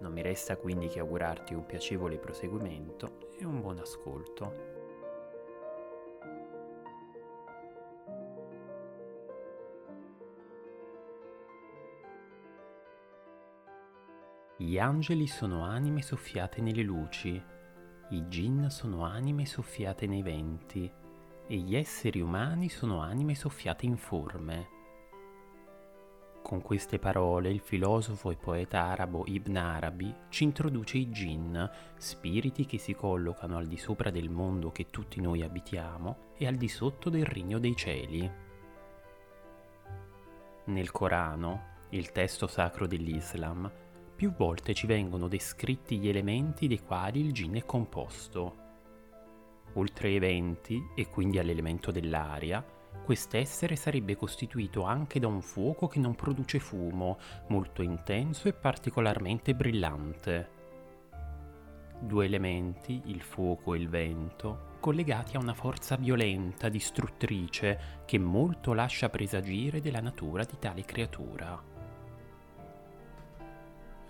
non mi resta quindi che augurarti un piacevole proseguimento e un buon ascolto. Gli angeli sono anime soffiate nelle luci, i gin sono anime soffiate nei venti e gli esseri umani sono anime soffiate in forme. Con queste parole il filosofo e poeta arabo Ibn Arabi ci introduce i jinn, spiriti che si collocano al di sopra del mondo che tutti noi abitiamo e al di sotto del regno dei cieli. Nel Corano, il testo sacro dell'Islam, più volte ci vengono descritti gli elementi dei quali il jinn è composto. Oltre ai venti, e quindi all'elemento dell'aria, Quest'essere sarebbe costituito anche da un fuoco che non produce fumo, molto intenso e particolarmente brillante. Due elementi, il fuoco e il vento, collegati a una forza violenta, distruttrice, che molto lascia presagire della natura di tale creatura.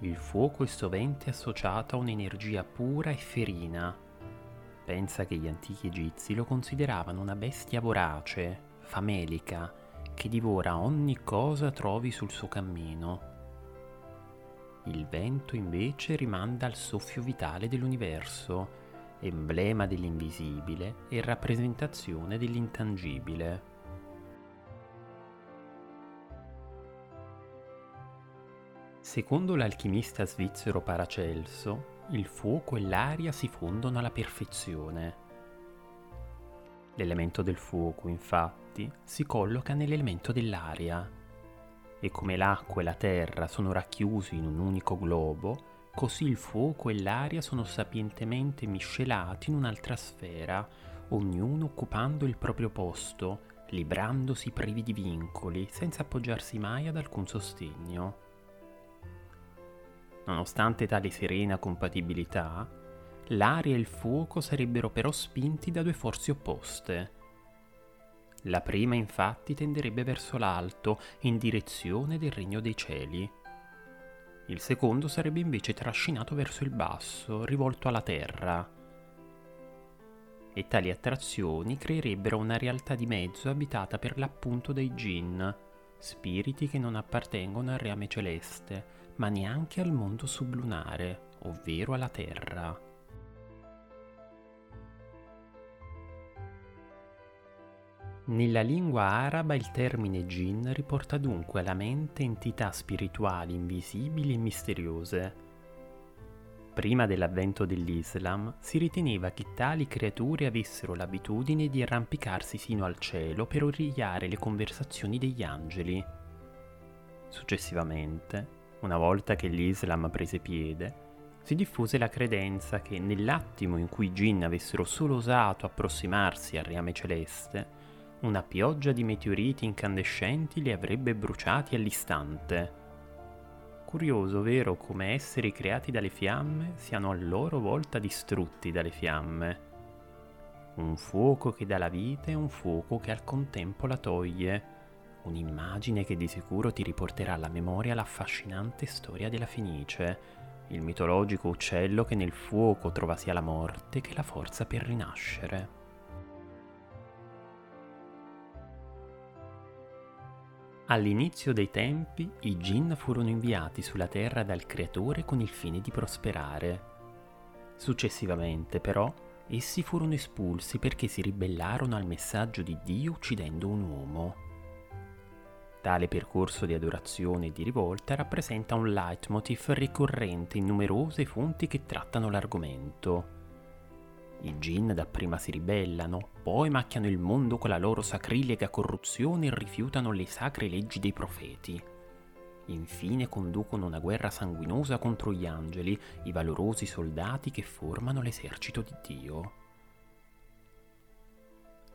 Il fuoco è sovente associato a un'energia pura e ferina. Pensa che gli antichi egizi lo consideravano una bestia vorace, famelica che divora ogni cosa trovi sul suo cammino. Il vento invece rimanda al soffio vitale dell'universo, emblema dell'invisibile e rappresentazione dell'intangibile. Secondo l'alchimista svizzero Paracelso, il fuoco e l'aria si fondono alla perfezione. L'elemento del fuoco, infatti, infatti si colloca nell'elemento dell'aria e come l'acqua e la terra sono racchiusi in un unico globo, così il fuoco e l'aria sono sapientemente miscelati in un'altra sfera, ognuno occupando il proprio posto, librandosi privi di vincoli, senza appoggiarsi mai ad alcun sostegno. Nonostante tale serena compatibilità, l'aria e il fuoco sarebbero però spinti da due forze opposte, la prima infatti tenderebbe verso l'alto, in direzione del regno dei cieli. Il secondo sarebbe invece trascinato verso il basso, rivolto alla terra. E tali attrazioni creerebbero una realtà di mezzo abitata per l'appunto dai jinn, spiriti che non appartengono al reame celeste, ma neanche al mondo sublunare, ovvero alla terra. Nella lingua araba il termine jinn riporta dunque alla mente entità spirituali invisibili e misteriose. Prima dell'avvento dell'Islam si riteneva che tali creature avessero l'abitudine di arrampicarsi sino al cielo per origliare le conversazioni degli angeli. Successivamente, una volta che l'Islam prese piede, si diffuse la credenza che nell'attimo in cui i jinn avessero solo osato approssimarsi al reame celeste, una pioggia di meteoriti incandescenti li avrebbe bruciati all'istante. Curioso, vero, come esseri creati dalle fiamme siano a loro volta distrutti dalle fiamme. Un fuoco che dà la vita e un fuoco che al contempo la toglie. Un'immagine che di sicuro ti riporterà alla memoria l'affascinante storia della Fenice, il mitologico uccello che nel fuoco trova sia la morte che la forza per rinascere. All'inizio dei tempi i Jinn furono inviati sulla terra dal Creatore con il fine di prosperare. Successivamente, però, essi furono espulsi perché si ribellarono al messaggio di Dio uccidendo un uomo. Tale percorso di adorazione e di rivolta rappresenta un leitmotiv ricorrente in numerose fonti che trattano l'argomento. I Jinn dapprima si ribellano, poi macchiano il mondo con la loro sacrilega corruzione e rifiutano le sacre leggi dei profeti. infine conducono una guerra sanguinosa contro gli angeli, i valorosi soldati che formano l'esercito di Dio.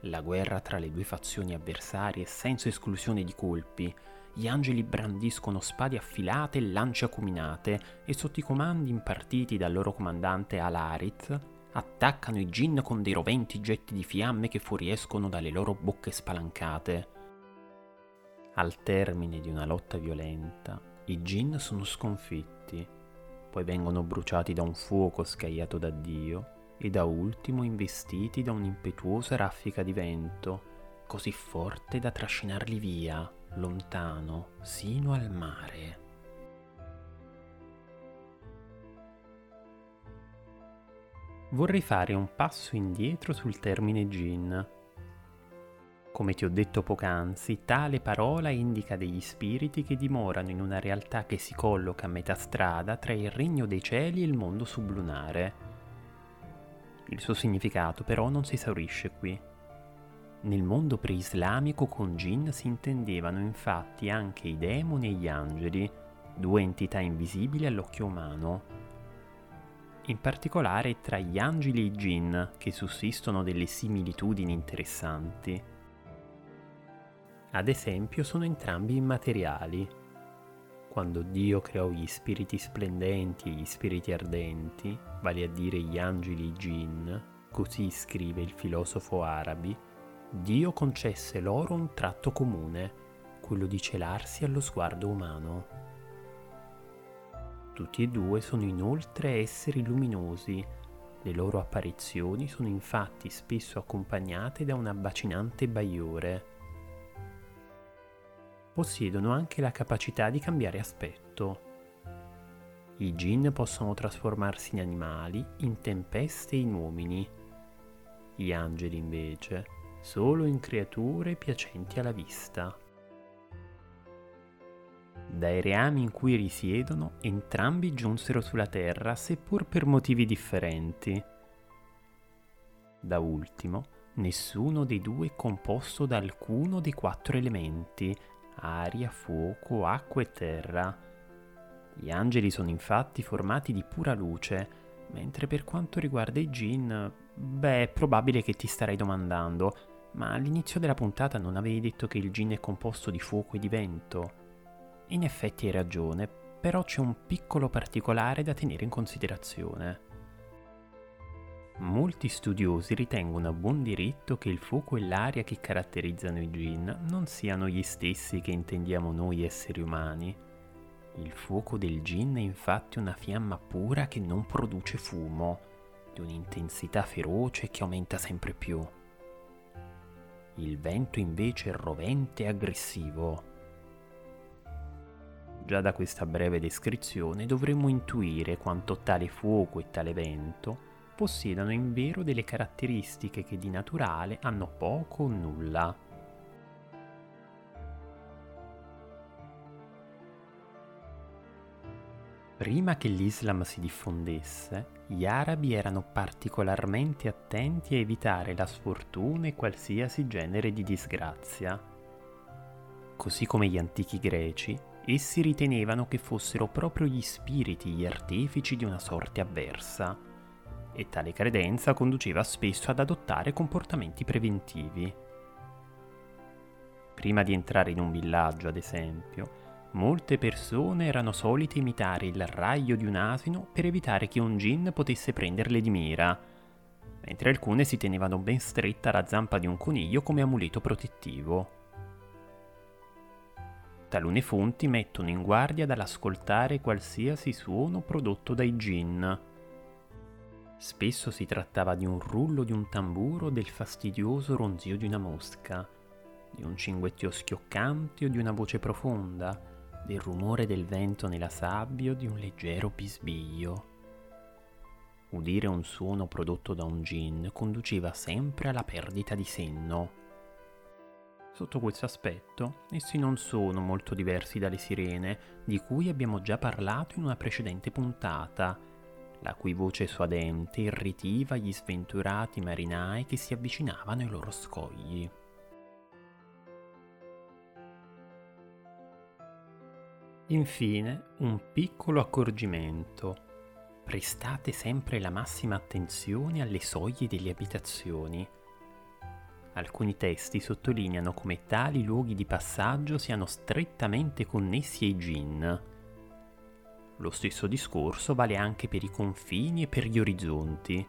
La guerra tra le due fazioni avversarie senza esclusione di colpi. Gli angeli brandiscono spade affilate e lance acuminate e sotto i comandi impartiti dal loro comandante Alarit attaccano i gin con dei roventi getti di fiamme che fuoriescono dalle loro bocche spalancate. Al termine di una lotta violenta, i gin sono sconfitti, poi vengono bruciati da un fuoco scagliato da Dio e da ultimo investiti da un'impetuosa raffica di vento, così forte da trascinarli via, lontano, sino al mare. Vorrei fare un passo indietro sul termine gin. Come ti ho detto poc'anzi, tale parola indica degli spiriti che dimorano in una realtà che si colloca a metà strada tra il regno dei cieli e il mondo sublunare il suo significato però non si esaurisce qui. Nel mondo preislamico con jinn si intendevano infatti anche i demoni e gli angeli, due entità invisibili all'occhio umano. In particolare tra gli angeli e i jinn che sussistono delle similitudini interessanti. Ad esempio sono entrambi immateriali, quando Dio creò gli spiriti splendenti e gli spiriti ardenti, vale a dire gli angeli i jinn, così scrive il filosofo arabi, Dio concesse loro un tratto comune, quello di celarsi allo sguardo umano. Tutti e due sono inoltre esseri luminosi, le loro apparizioni sono infatti spesso accompagnate da una bacinante baiore possiedono anche la capacità di cambiare aspetto. I gin possono trasformarsi in animali, in tempeste e in uomini. Gli angeli invece solo in creature piacenti alla vista. Dai reami in cui risiedono, entrambi giunsero sulla terra, seppur per motivi differenti. Da ultimo, nessuno dei due è composto da alcuno dei quattro elementi, aria, fuoco, acqua e terra. Gli angeli sono infatti formati di pura luce, mentre per quanto riguarda i jinn, beh, è probabile che ti starei domandando, ma all'inizio della puntata non avevi detto che il jinn è composto di fuoco e di vento? In effetti hai ragione, però c'è un piccolo particolare da tenere in considerazione. Molti studiosi ritengono a buon diritto che il fuoco e l'aria che caratterizzano i jinn non siano gli stessi che intendiamo noi esseri umani. Il fuoco del jinn è infatti una fiamma pura che non produce fumo, di un'intensità feroce che aumenta sempre più. Il vento invece è rovente e aggressivo. Già da questa breve descrizione dovremmo intuire quanto tale fuoco e tale vento possiedano in vero delle caratteristiche che di naturale hanno poco o nulla. Prima che l'Islam si diffondesse, gli arabi erano particolarmente attenti a evitare la sfortuna e qualsiasi genere di disgrazia. Così come gli antichi greci, essi ritenevano che fossero proprio gli spiriti gli artefici di una sorte avversa e tale credenza conduceva spesso ad adottare comportamenti preventivi. Prima di entrare in un villaggio, ad esempio, molte persone erano solite imitare il raglio di un asino per evitare che un gin potesse prenderle di mira, mentre alcune si tenevano ben stretta la zampa di un coniglio come amuleto protettivo. Talune fonti mettono in guardia dall'ascoltare qualsiasi suono prodotto dai gin, Spesso si trattava di un rullo di un tamburo o del fastidioso ronzio di una mosca, di un cinguettio schioccante o di una voce profonda, del rumore del vento nella sabbia o di un leggero bisbiglio. Udire un suono prodotto da un gin conduceva sempre alla perdita di senno. Sotto questo aspetto, essi non sono molto diversi dalle sirene, di cui abbiamo già parlato in una precedente puntata, la cui voce suadente irritiva gli sventurati marinai che si avvicinavano ai loro scogli. Infine, un piccolo accorgimento. Prestate sempre la massima attenzione alle soglie delle abitazioni. Alcuni testi sottolineano come tali luoghi di passaggio siano strettamente connessi ai gin. Lo stesso discorso vale anche per i confini e per gli orizzonti.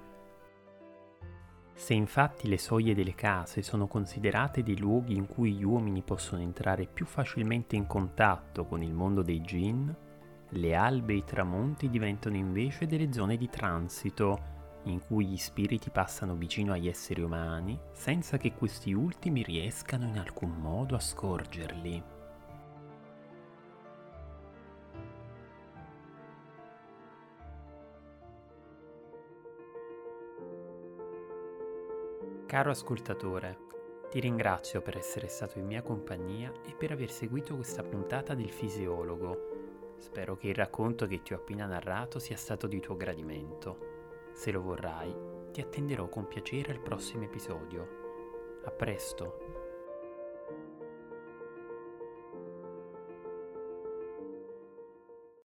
Se infatti le soglie delle case sono considerate dei luoghi in cui gli uomini possono entrare più facilmente in contatto con il mondo dei gin, le albe e i tramonti diventano invece delle zone di transito in cui gli spiriti passano vicino agli esseri umani senza che questi ultimi riescano in alcun modo a scorgerli. Caro ascoltatore, ti ringrazio per essere stato in mia compagnia e per aver seguito questa puntata del fisiologo. Spero che il racconto che ti ho appena narrato sia stato di tuo gradimento. Se lo vorrai, ti attenderò con piacere al prossimo episodio. A presto!